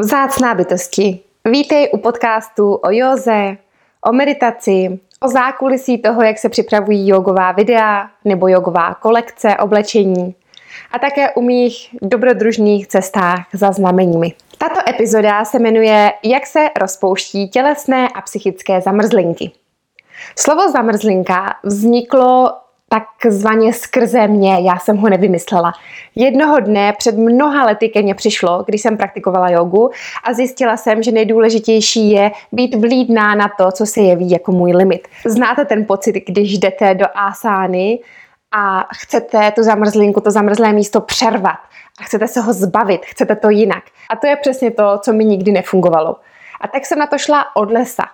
Vzácná bytosti, vítej u podcastu o józe, o meditaci, o zákulisí toho, jak se připravují jogová videa nebo jogová kolekce oblečení a také u mých dobrodružných cestách za znameními. Tato epizoda se jmenuje Jak se rozpouští tělesné a psychické zamrzlinky. Slovo zamrzlinka vzniklo takzvaně skrze mě, já jsem ho nevymyslela. Jednoho dne před mnoha lety ke mně přišlo, když jsem praktikovala jogu a zjistila jsem, že nejdůležitější je být vlídná na to, co se jeví jako můj limit. Znáte ten pocit, když jdete do asány a chcete tu zamrzlinku, to zamrzlé místo přervat a chcete se ho zbavit, chcete to jinak. A to je přesně to, co mi nikdy nefungovalo. A tak jsem na to šla od lesa.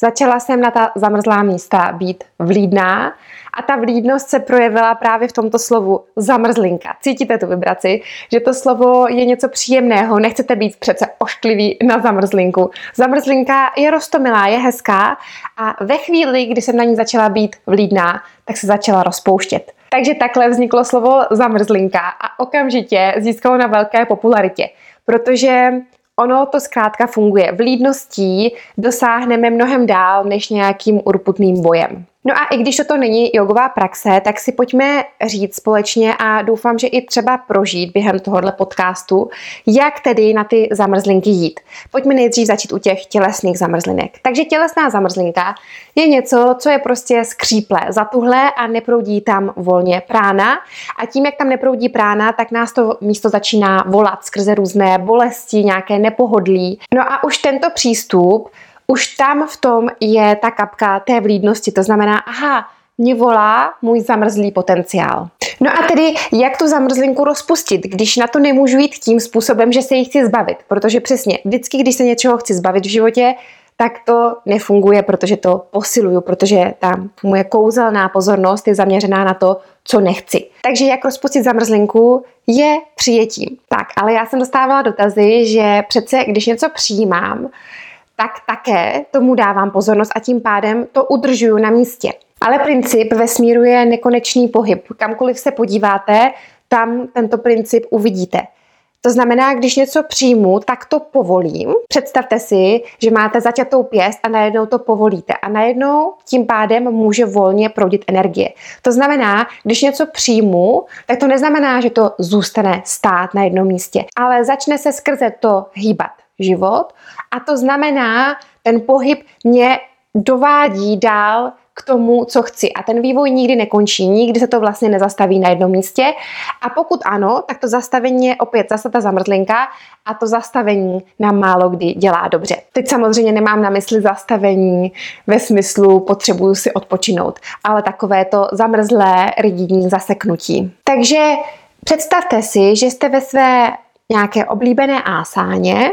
Začala jsem na ta zamrzlá místa být vlídná a ta vlídnost se projevila právě v tomto slovu zamrzlinka. Cítíte tu vibraci, že to slovo je něco příjemného, nechcete být přece ošklivý na zamrzlinku. Zamrzlinka je rostomilá, je hezká a ve chvíli, kdy jsem na ní začala být vlídná, tak se začala rozpouštět. Takže takhle vzniklo slovo zamrzlinka a okamžitě získalo na velké popularitě, protože ono to zkrátka funguje. Vlídností dosáhneme mnohem dál než nějakým urputným bojem. No a i když toto není jogová praxe, tak si pojďme říct společně a doufám, že i třeba prožít během tohohle podcastu, jak tedy na ty zamrzlinky jít. Pojďme nejdřív začít u těch tělesných zamrzlinek. Takže tělesná zamrzlinka je něco, co je prostě skříplé, zatuhlé a neproudí tam volně prána. A tím, jak tam neproudí prána, tak nás to místo začíná volat skrze různé bolesti, nějaké nepohodlí. No a už tento přístup už tam v tom je ta kapka té vlídnosti. To znamená, aha, mě volá můj zamrzlý potenciál. No a tedy, jak tu zamrzlinku rozpustit, když na to nemůžu jít tím způsobem, že se jí chci zbavit? Protože přesně, vždycky, když se něčeho chci zbavit v životě, tak to nefunguje, protože to posiluju, protože ta moje kouzelná pozornost je zaměřená na to, co nechci. Takže jak rozpustit zamrzlinku je přijetím. Tak, ale já jsem dostávala dotazy, že přece, když něco přijímám, tak také tomu dávám pozornost a tím pádem to udržuju na místě. Ale princip vesmíru je nekonečný pohyb. Kamkoliv se podíváte, tam tento princip uvidíte. To znamená, když něco přijmu, tak to povolím. Představte si, že máte zaťatou pěst a najednou to povolíte. A najednou tím pádem může volně proudit energie. To znamená, když něco přijmu, tak to neznamená, že to zůstane stát na jednom místě, ale začne se skrze to hýbat život a to znamená, ten pohyb mě dovádí dál k tomu, co chci. A ten vývoj nikdy nekončí, nikdy se to vlastně nezastaví na jednom místě. A pokud ano, tak to zastavení je opět zase ta zamrzlinka a to zastavení nám málo kdy dělá dobře. Teď samozřejmě nemám na mysli zastavení ve smyslu potřebuju si odpočinout, ale takové to zamrzlé rigidní zaseknutí. Takže představte si, že jste ve své nějaké oblíbené ásáně,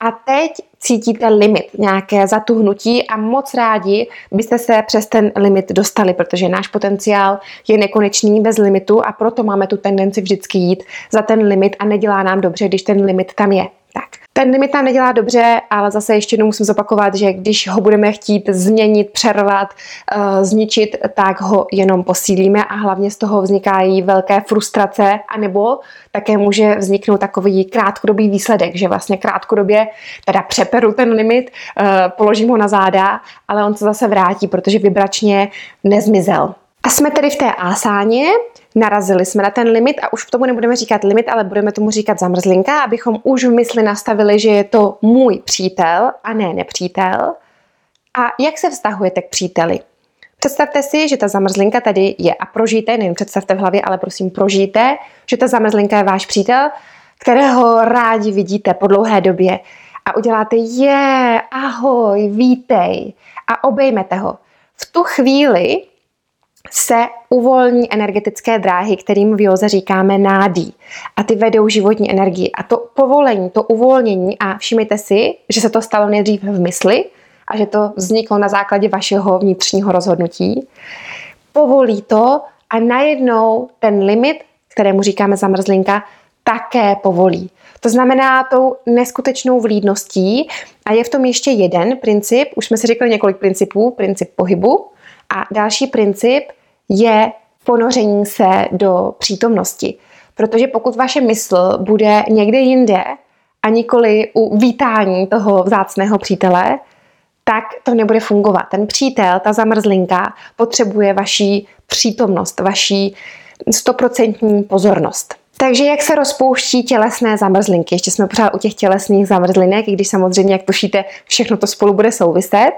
a teď cítíte limit, nějaké zatuhnutí a moc rádi byste se přes ten limit dostali, protože náš potenciál je nekonečný bez limitu a proto máme tu tendenci vždycky jít za ten limit a nedělá nám dobře, když ten limit tam je. Tak. Ten limit nám nedělá dobře, ale zase ještě jednou musím zopakovat, že když ho budeme chtít změnit, přervat, uh, zničit, tak ho jenom posílíme a hlavně z toho vznikají velké frustrace, anebo také může vzniknout takový krátkodobý výsledek, že vlastně krátkodobě teda přeperu ten limit, uh, položím ho na záda, ale on se zase vrátí, protože vibračně nezmizel. A jsme tedy v té ásáně, narazili jsme na ten limit a už k tomu nebudeme říkat limit, ale budeme tomu říkat zamrzlinka, abychom už v mysli nastavili, že je to můj přítel a ne nepřítel. A jak se vztahujete k příteli? Představte si, že ta zamrzlinka tady je a prožijte, nejen představte v hlavě, ale prosím prožijte, že ta zamrzlinka je váš přítel, kterého rádi vidíte po dlouhé době a uděláte je, ahoj, vítej a obejmete ho. V tu chvíli se uvolní energetické dráhy, kterým v józe říkáme nádí. A ty vedou životní energii. A to povolení, to uvolnění, a všimněte si, že se to stalo nejdřív v mysli a že to vzniklo na základě vašeho vnitřního rozhodnutí, povolí to a najednou ten limit, kterému říkáme zamrzlinka, také povolí. To znamená tou neskutečnou vlídností a je v tom ještě jeden princip, už jsme si řekli několik principů, princip pohybu, a další princip je ponoření se do přítomnosti. Protože pokud vaše mysl bude někde jinde a nikoli u vítání toho vzácného přítele, tak to nebude fungovat. Ten přítel, ta zamrzlinka, potřebuje vaší přítomnost, vaší stoprocentní pozornost. Takže jak se rozpouští tělesné zamrzlinky? Ještě jsme pořád u těch tělesných zamrzlinek, i když samozřejmě, jak tušíte, všechno to spolu bude souviset.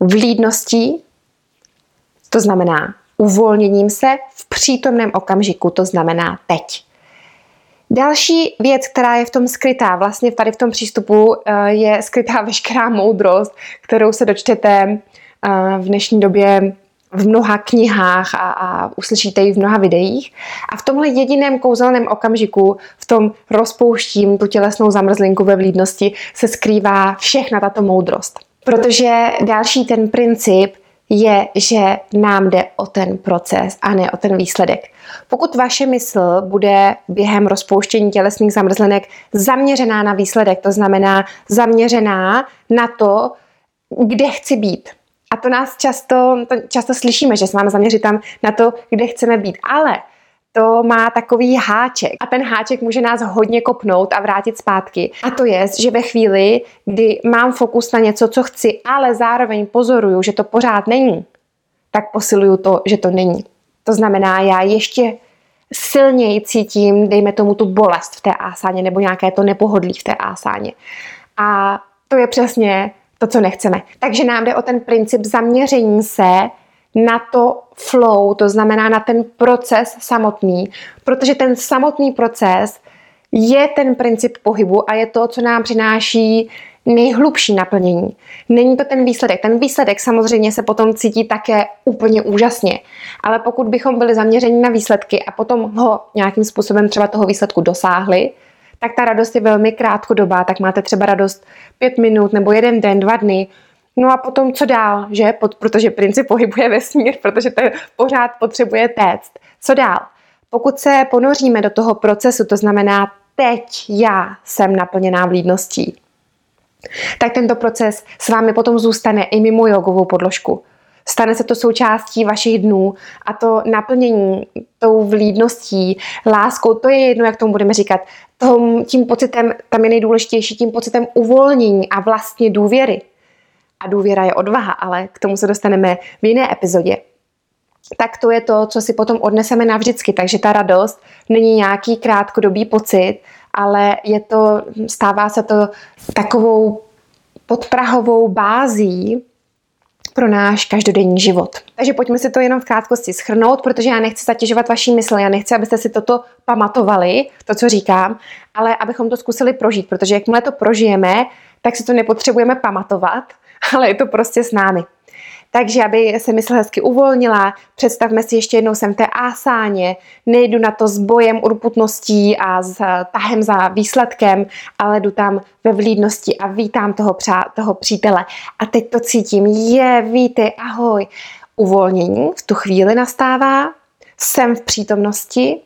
Vlídností, to znamená uvolněním se v přítomném okamžiku, to znamená teď. Další věc, která je v tom skrytá, vlastně tady v tom přístupu eh, je skrytá veškerá moudrost, kterou se dočtete eh, v dnešní době v mnoha knihách a, a uslyšíte ji v mnoha videích. A v tomhle jediném kouzelném okamžiku, v tom rozpouštím tu tělesnou zamrzlinku ve vlídnosti, se skrývá všechna tato moudrost. Protože další ten princip je, že nám jde o ten proces a ne o ten výsledek. Pokud vaše mysl bude během rozpouštění tělesných zamrzlenek zaměřená na výsledek, to znamená zaměřená na to, kde chci být, a to nás často, to často slyšíme, že se máme zaměřit tam na to, kde chceme být. Ale to má takový háček a ten háček může nás hodně kopnout a vrátit zpátky. A to je, že ve chvíli, kdy mám fokus na něco, co chci, ale zároveň pozoruju, že to pořád není, tak posiluju to, že to není. To znamená, já ještě silněji cítím, dejme tomu tu bolest v té ásáně nebo nějaké to nepohodlí v té ásáně. A to je přesně to, co nechceme. Takže nám jde o ten princip zaměření se na to flow, to znamená na ten proces samotný, protože ten samotný proces je ten princip pohybu a je to, co nám přináší nejhlubší naplnění. Není to ten výsledek. Ten výsledek samozřejmě se potom cítí také úplně úžasně. Ale pokud bychom byli zaměřeni na výsledky a potom ho nějakým způsobem třeba toho výsledku dosáhli, tak ta radost je velmi krátkodobá, tak máte třeba radost pět minut nebo jeden den, dva dny, No a potom co dál, že? Pod, protože princip pohybuje vesmír, protože to pořád potřebuje téct. Co dál? Pokud se ponoříme do toho procesu, to znamená teď já jsem naplněná vlídností, tak tento proces s vámi potom zůstane i mimo jogovou podložku. Stane se to součástí vašich dnů a to naplnění tou vlídností, láskou, to je jedno, jak tomu budeme říkat. Tom, tím pocitem, tam je nejdůležitější, tím pocitem uvolnění a vlastně důvěry. A důvěra je odvaha, ale k tomu se dostaneme v jiné epizodě. Tak to je to, co si potom odneseme navždycky. Takže ta radost není nějaký krátkodobý pocit, ale je to, stává se to takovou podprahovou bází pro náš každodenní život. Takže pojďme si to jenom v krátkosti schrnout, protože já nechci zatěžovat vaší mysl, já nechci, abyste si toto pamatovali, to, co říkám, ale abychom to zkusili prožít, protože jakmile to prožijeme, tak si to nepotřebujeme pamatovat, ale je to prostě s námi. Takže, aby se mysl hezky uvolnila, představme si ještě jednou, jsem té ásáně, nejdu na to s bojem, urputností a s tahem za výsledkem, ale jdu tam ve vlídnosti a vítám toho, přá, toho přítele. A teď to cítím, je, vítej, ahoj. Uvolnění v tu chvíli nastává, jsem v přítomnosti,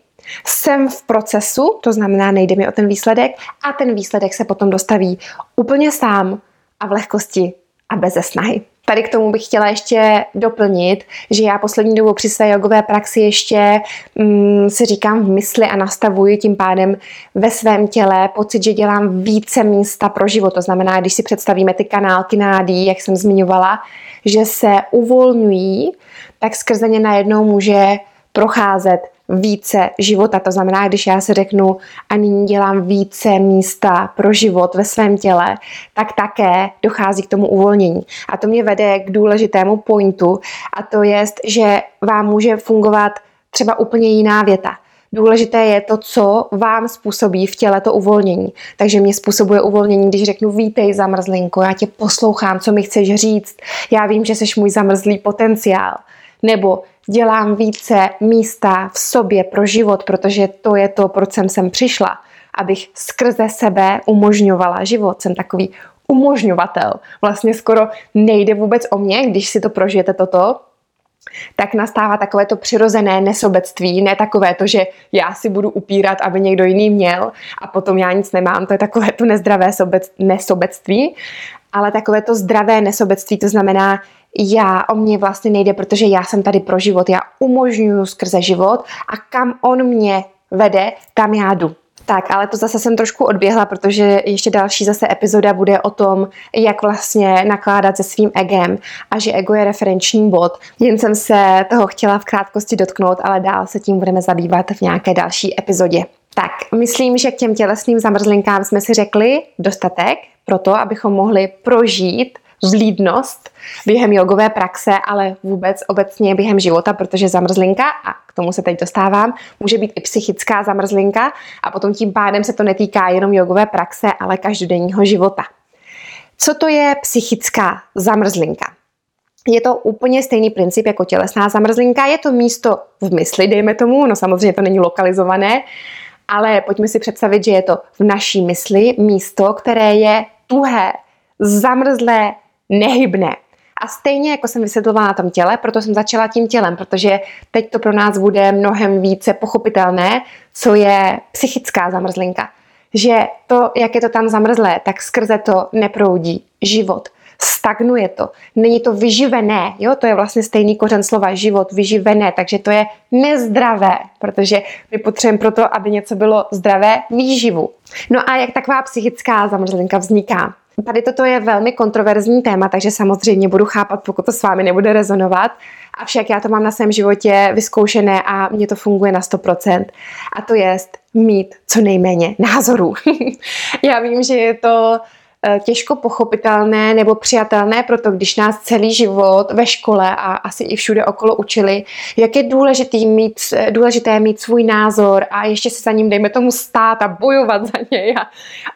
jsem v procesu, to znamená, nejde mi o ten výsledek a ten výsledek se potom dostaví úplně sám a v lehkosti a bez snahy. Tady k tomu bych chtěla ještě doplnit, že já poslední dobou při své jogové praxi ještě mm, si říkám v mysli a nastavuji tím pádem ve svém těle pocit, že dělám více místa pro život. To znamená, když si představíme ty kanálky nádí, jak jsem zmiňovala, že se uvolňují, tak skrze ně najednou může procházet více života. To znamená, když já se řeknu a nyní dělám více místa pro život ve svém těle, tak také dochází k tomu uvolnění. A to mě vede k důležitému pointu a to je, že vám může fungovat třeba úplně jiná věta. Důležité je to, co vám způsobí v těle to uvolnění. Takže mě způsobuje uvolnění, když řeknu vítej zamrzlinko, já tě poslouchám, co mi chceš říct, já vím, že jsi můj zamrzlý potenciál. Nebo dělám více místa v sobě pro život, protože to je to, proč jsem sem přišla, abych skrze sebe umožňovala život. Jsem takový umožňovatel. Vlastně skoro nejde vůbec o mě, když si to prožijete toto, tak nastává takové to přirozené nesobectví, ne takové to, že já si budu upírat, aby někdo jiný měl a potom já nic nemám, to je takové to nezdravé sobec, nesobectví, ale takové to zdravé nesobectví, to znamená, já, o mě vlastně nejde, protože já jsem tady pro život, já umožňuju skrze život a kam on mě vede, tam já jdu. Tak, ale to zase jsem trošku odběhla, protože ještě další zase epizoda bude o tom, jak vlastně nakládat se svým egem a že ego je referenční bod. Jen jsem se toho chtěla v krátkosti dotknout, ale dál se tím budeme zabývat v nějaké další epizodě. Tak, myslím, že k těm tělesným zamrzlinkám jsme si řekli dostatek pro to, abychom mohli prožít vlídnost během jogové praxe, ale vůbec obecně během života, protože zamrzlinka, a k tomu se teď dostávám, může být i psychická zamrzlinka a potom tím pádem se to netýká jenom jogové praxe, ale každodenního života. Co to je psychická zamrzlinka? Je to úplně stejný princip jako tělesná zamrzlinka, je to místo v mysli, dejme tomu, no samozřejmě to není lokalizované, ale pojďme si představit, že je to v naší mysli místo, které je tuhé, zamrzlé, nehybné. A stejně jako jsem vysvětlovala na tom těle, proto jsem začala tím tělem, protože teď to pro nás bude mnohem více pochopitelné, co je psychická zamrzlinka. Že to, jak je to tam zamrzlé, tak skrze to neproudí život. Stagnuje to. Není to vyživené, jo? to je vlastně stejný kořen slova život, vyživené, takže to je nezdravé, protože my potřebujeme proto, aby něco bylo zdravé, výživu. No a jak taková psychická zamrzlinka vzniká? Tady toto je velmi kontroverzní téma, takže samozřejmě budu chápat, pokud to s vámi nebude rezonovat. Avšak já to mám na svém životě vyzkoušené a mně to funguje na 100%. A to je mít co nejméně názorů. já vím, že je to těžko pochopitelné nebo přijatelné, proto když nás celý život ve škole a asi i všude okolo učili, jak je důležitý mít, eh, důležité mít svůj názor a ještě se za ním, dejme tomu, stát a bojovat za něj. A,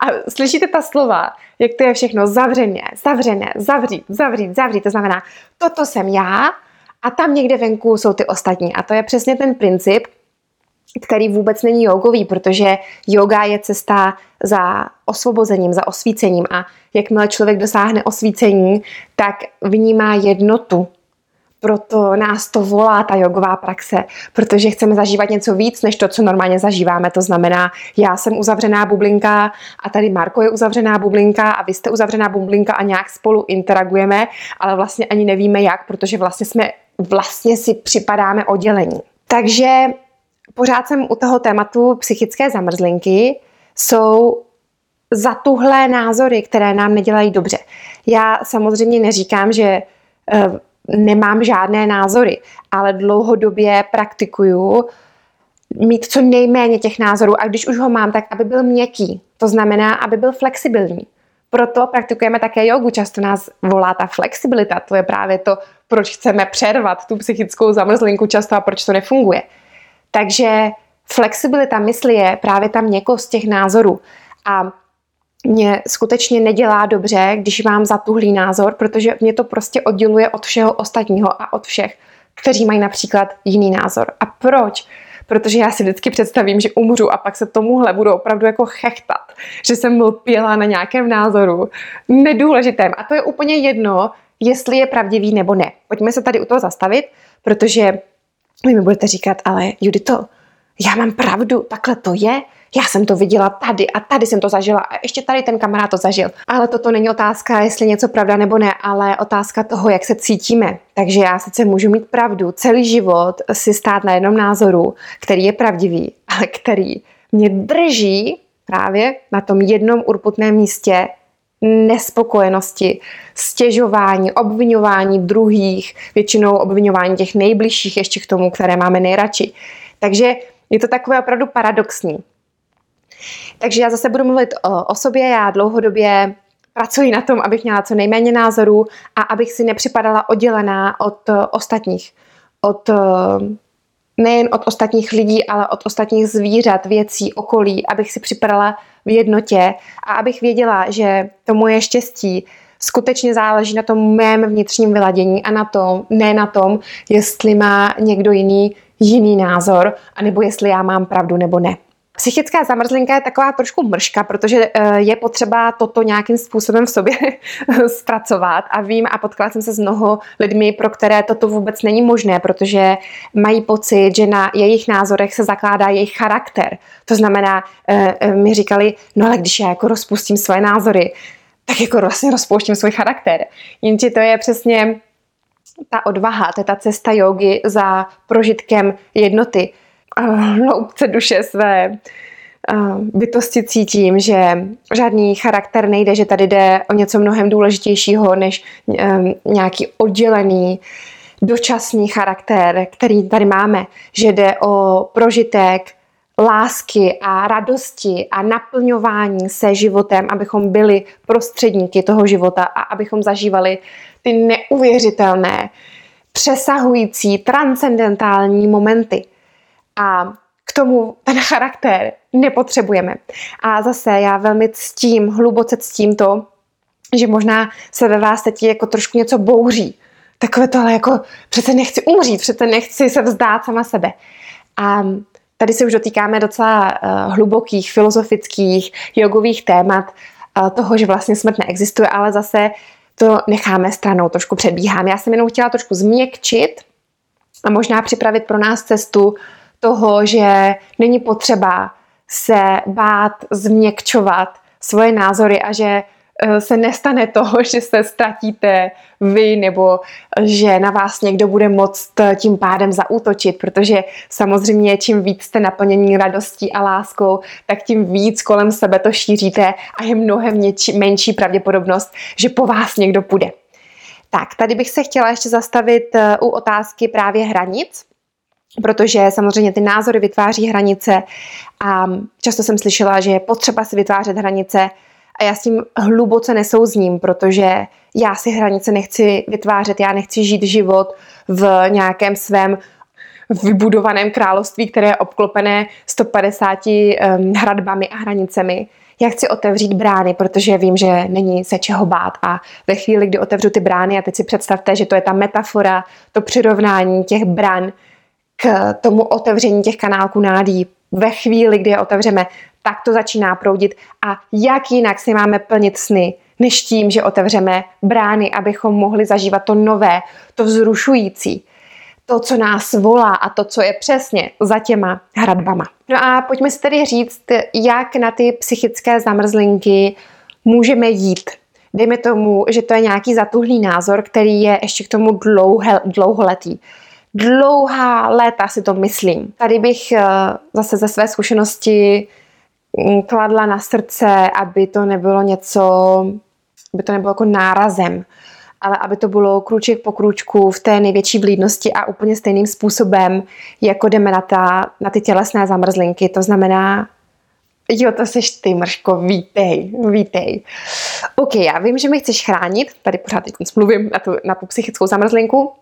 a slyšíte ta slova, jak to je všechno zavřené, zavřené, zavřít, zavřít, zavřít. To znamená, toto jsem já a tam někde venku jsou ty ostatní. A to je přesně ten princip, který vůbec není jogový, protože yoga je cesta za osvobozením, za osvícením a jakmile člověk dosáhne osvícení, tak vnímá jednotu. Proto nás to volá ta jogová praxe, protože chceme zažívat něco víc, než to, co normálně zažíváme. To znamená, já jsem uzavřená bublinka a tady Marko je uzavřená bublinka a vy jste uzavřená bublinka a nějak spolu interagujeme, ale vlastně ani nevíme jak, protože vlastně jsme vlastně si připadáme oddělení. Takže pořád jsem u toho tématu psychické zamrzlinky, jsou zatuhlé názory, které nám nedělají dobře. Já samozřejmě neříkám, že uh, nemám žádné názory, ale dlouhodobě praktikuju mít co nejméně těch názorů a když už ho mám, tak aby byl měkký. To znamená, aby byl flexibilní. Proto praktikujeme také jogu. Často nás volá ta flexibilita. To je právě to, proč chceme přervat tu psychickou zamrzlinku často a proč to nefunguje. Takže flexibilita mysli je právě tam měkkost těch názorů. A mě skutečně nedělá dobře, když mám zatuhlý názor, protože mě to prostě odděluje od všeho ostatního a od všech, kteří mají například jiný názor. A proč? Protože já si vždycky představím, že umřu a pak se tomuhle budu opravdu jako chechtat, že jsem lpěla na nějakém názoru nedůležitém. A to je úplně jedno, jestli je pravdivý nebo ne. Pojďme se tady u toho zastavit, protože vy mi budete říkat, ale Judito, já mám pravdu, takhle to je, já jsem to viděla tady a tady jsem to zažila a ještě tady ten kamarád to zažil. Ale toto není otázka, jestli něco pravda nebo ne, ale otázka toho, jak se cítíme. Takže já sice můžu mít pravdu, celý život si stát na jednom názoru, který je pravdivý, ale který mě drží právě na tom jednom urputném místě nespokojenosti, stěžování, obvinování druhých, většinou obvinování těch nejbližších ještě k tomu, které máme nejradši. Takže je to takové opravdu paradoxní. Takže já zase budu mluvit o, o sobě, já dlouhodobě pracuji na tom, abych měla co nejméně názorů a abych si nepřipadala oddělená od uh, ostatních. Od, uh, nejen od ostatních lidí, ale od ostatních zvířat, věcí, okolí, abych si připadala v jednotě a abych věděla, že to moje štěstí skutečně záleží na tom mém vnitřním vyladění a na tom, ne na tom, jestli má někdo jiný jiný názor, anebo jestli já mám pravdu nebo ne. Psychická zamrzlinka je taková trošku mrška, protože eh, je potřeba toto nějakým způsobem v sobě zpracovat a vím a potkala jsem se s mnoho lidmi, pro které toto vůbec není možné, protože mají pocit, že na jejich názorech se zakládá jejich charakter. To znamená, eh, eh, mi říkali, no ale když já jako rozpustím svoje názory, tak jako vlastně rozpouštím svůj charakter. Jenže to je přesně ta odvaha, to je ta cesta jogy za prožitkem jednoty, hloubce duše své, bytosti cítím, že žádný charakter nejde, že tady jde o něco mnohem důležitějšího než nějaký oddělený dočasný charakter, který tady máme, že jde o prožitek lásky a radosti a naplňování se životem, abychom byli prostředníky toho života a abychom zažívali ty neuvěřitelné, přesahující, transcendentální momenty. A k tomu ten charakter nepotřebujeme. A zase já velmi ctím, hluboce ctím to, že možná se ve vás teď jako trošku něco bouří. Takové to, ale jako přece nechci umřít, přece nechci se vzdát sama sebe. A tady se už dotýkáme docela uh, hlubokých, filozofických, jogových témat uh, toho, že vlastně smrt neexistuje, ale zase to necháme stranou, trošku předbíhám. Já jsem jenom chtěla trošku změkčit a možná připravit pro nás cestu toho, že není potřeba se bát změkčovat svoje názory a že Eh, se nestane toho, že se ztratíte vy nebo že na vás někdo bude moct eh, tím pádem zaútočit, protože samozřejmě čím víc jste naplnění radostí a láskou, tak tím víc kolem sebe to šíříte a je mnohem něči, menší pravděpodobnost, že po vás někdo půjde. Tak, tady bych se chtěla ještě zastavit u otázky právě hranic, protože samozřejmě ty názory vytváří hranice a často jsem slyšela, že je potřeba si vytvářet hranice, a já s tím hluboce nesouzním, protože já si hranice nechci vytvářet, já nechci žít život v nějakém svém vybudovaném království, které je obklopené 150 um, hradbami a hranicemi. Já chci otevřít brány, protože vím, že není se čeho bát. A ve chvíli, kdy otevřu ty brány, a teď si představte, že to je ta metafora, to přirovnání těch bran k tomu otevření těch kanálků nádí. Ve chvíli, kdy je otevřeme, tak to začíná proudit a jak jinak si máme plnit sny, než tím, že otevřeme brány, abychom mohli zažívat to nové, to vzrušující, to, co nás volá a to, co je přesně za těma hradbama. No a pojďme si tedy říct, jak na ty psychické zamrzlinky můžeme jít. Dejme tomu, že to je nějaký zatuhlý názor, který je ještě k tomu dlouhe, dlouholetý. Dlouhá léta si to myslím. Tady bych eh, zase ze své zkušenosti Mm, kladla na srdce, aby to nebylo něco, aby to nebylo jako nárazem, ale aby to bylo kruček po kručku v té největší vlídnosti a úplně stejným způsobem, jako jdeme na, ta, na ty tělesné zamrzlinky. To znamená, jo, to seš ty, Mrško, vítej, vítej. OK, já vím, že mi chceš chránit, tady pořád teď mluvím na tu, na tu psychickou zamrzlinku.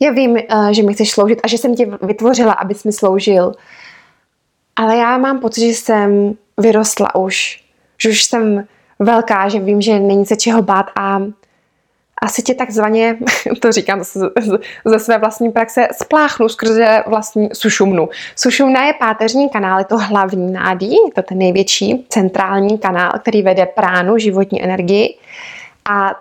Já vím, eh, že mi chceš sloužit a že jsem tě vytvořila, abys mi sloužil. Ale já mám pocit, že jsem vyrostla už, že už jsem velká, že vím, že není se čeho bát a asi tě takzvaně, to říkám ze své vlastní praxe, spláchnu skrze vlastní sušumnu. Sušumna je páteřní kanál, je to hlavní nádí, je to ten největší centrální kanál, který vede pránu, životní energii. A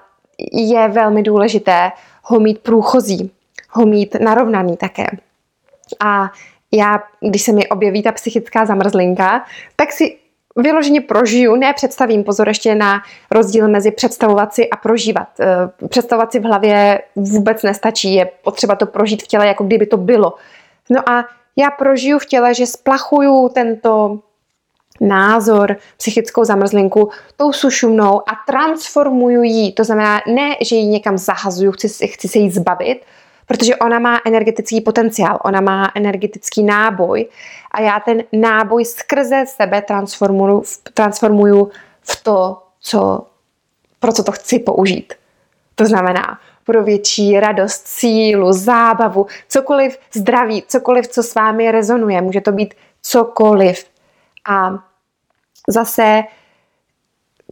je velmi důležité ho mít průchozí, ho mít narovnaný také. A já, když se mi objeví ta psychická zamrzlinka, tak si vyloženě prožiju, ne představím, pozor ještě na rozdíl mezi představovat si a prožívat. Eh, představovat si v hlavě vůbec nestačí, je potřeba to prožít v těle, jako kdyby to bylo. No a já prožiju v těle, že splachuju tento názor, psychickou zamrzlinku tou sušumnou a transformuju ji. To znamená, ne, že ji někam zahazuju, chci, chci se jí zbavit, protože ona má energetický potenciál, ona má energetický náboj a já ten náboj skrze sebe transformuju, transformuju v to, co, pro co to chci použít. To znamená pro větší radost, sílu, zábavu, cokoliv zdraví, cokoliv, co s vámi rezonuje. Může to být cokoliv. A zase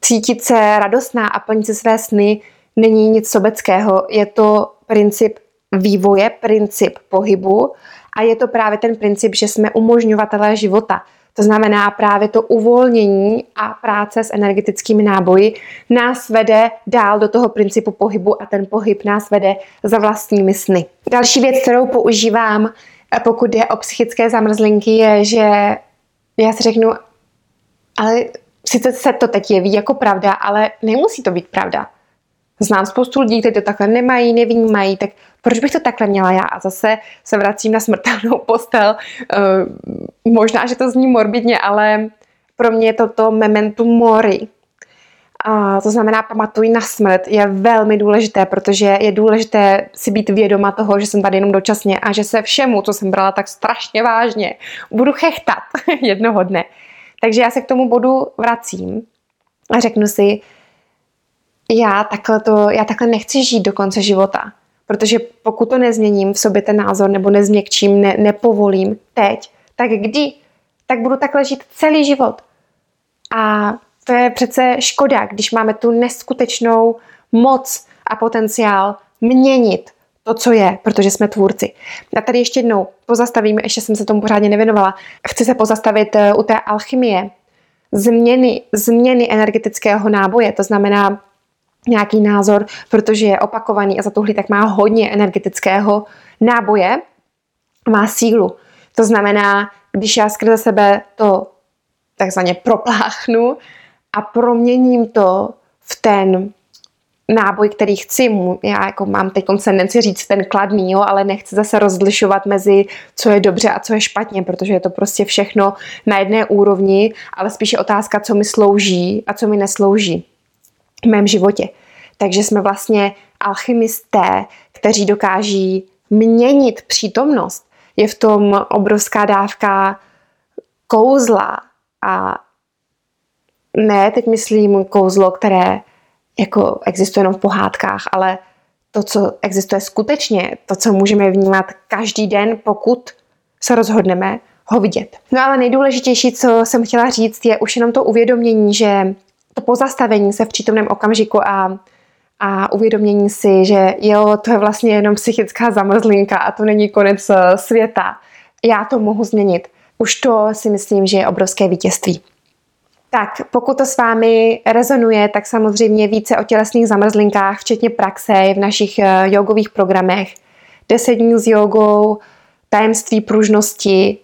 cítit se radostná a plnit si své sny není nic sobeckého. Je to princip vývoje, princip pohybu a je to právě ten princip, že jsme umožňovatelé života. To znamená právě to uvolnění a práce s energetickými náboji nás vede dál do toho principu pohybu a ten pohyb nás vede za vlastními sny. Další věc, kterou používám, eh, pokud jde o psychické zamrzlinky, je, že já si řeknu, ale sice se to teď jeví jako pravda, ale nemusí to být pravda. Znám spoustu lidí, kteří to takhle nemají, nevnímají, tak proč bych to takhle měla já? A zase se vracím na smrtelnou postel. Uh, možná, že to zní morbidně, ale pro mě je to memento mori. A to znamená, pamatuj na smrt, je velmi důležité, protože je důležité si být vědoma toho, že jsem tady jenom dočasně a že se všemu, co jsem brala tak strašně vážně, budu chechtat jednoho dne. Takže já se k tomu bodu vracím a řeknu si, já takhle, to, já takhle nechci žít do konce života. Protože pokud to nezměním v sobě ten názor nebo nezměkčím, ne, nepovolím teď, tak kdy? Tak budu takhle žít celý život. A to je přece škoda, když máme tu neskutečnou moc a potenciál měnit to, co je, protože jsme tvůrci. A tady ještě jednou pozastavím, ještě jsem se tomu pořádně nevěnovala. Chci se pozastavit eh, u té alchymie, změny, změny energetického náboje, to znamená nějaký názor, protože je opakovaný a zatuhlý, tak má hodně energetického náboje, má sílu. To znamená, když já skrze sebe to takzvaně propláchnu a proměním to v ten náboj, který chci. Já jako mám teď tendenci říct ten kladný, jo, ale nechci zase rozlišovat mezi co je dobře a co je špatně, protože je to prostě všechno na jedné úrovni, ale spíše otázka, co mi slouží a co mi neslouží v mém životě. Takže jsme vlastně alchymisté, kteří dokáží měnit přítomnost. Je v tom obrovská dávka kouzla a ne, teď myslím kouzlo, které jako existuje jenom v pohádkách, ale to, co existuje skutečně, to, co můžeme vnímat každý den, pokud se rozhodneme ho vidět. No ale nejdůležitější, co jsem chtěla říct, je už jenom to uvědomění, že to pozastavení se v přítomném okamžiku a, a uvědomění si, že jo, to je vlastně jenom psychická zamrzlinka a to není konec eh, světa. Já to mohu změnit. Už to si myslím, že je obrovské vítězství. Tak, pokud to s vámi rezonuje, tak samozřejmě více o tělesných zamrzlinkách, včetně praxe, v našich eh, jogových programech. 10 dní s jogou, tajemství pružnosti,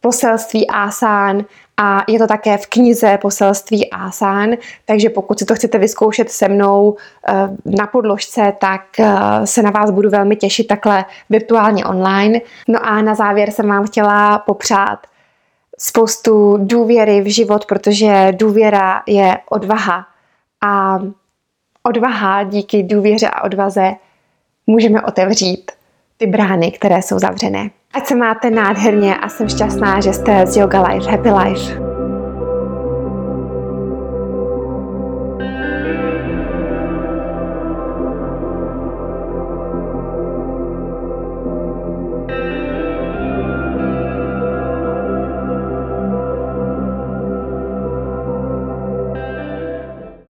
poselství asán a je to také v knize poselství asán, takže pokud si to chcete vyzkoušet se mnou eh, na podložce, tak eh, se na vás budu velmi těšit takhle virtuálně online. No a na závěr jsem vám chtěla popřát spoustu důvěry v život, protože důvěra je odvaha. A odvaha díky důvěře a odvaze můžeme otevřít ty brány, které jsou zavřené. Ať se máte nádherně a jsem šťastná, že jste z Yoga Life Happy Life.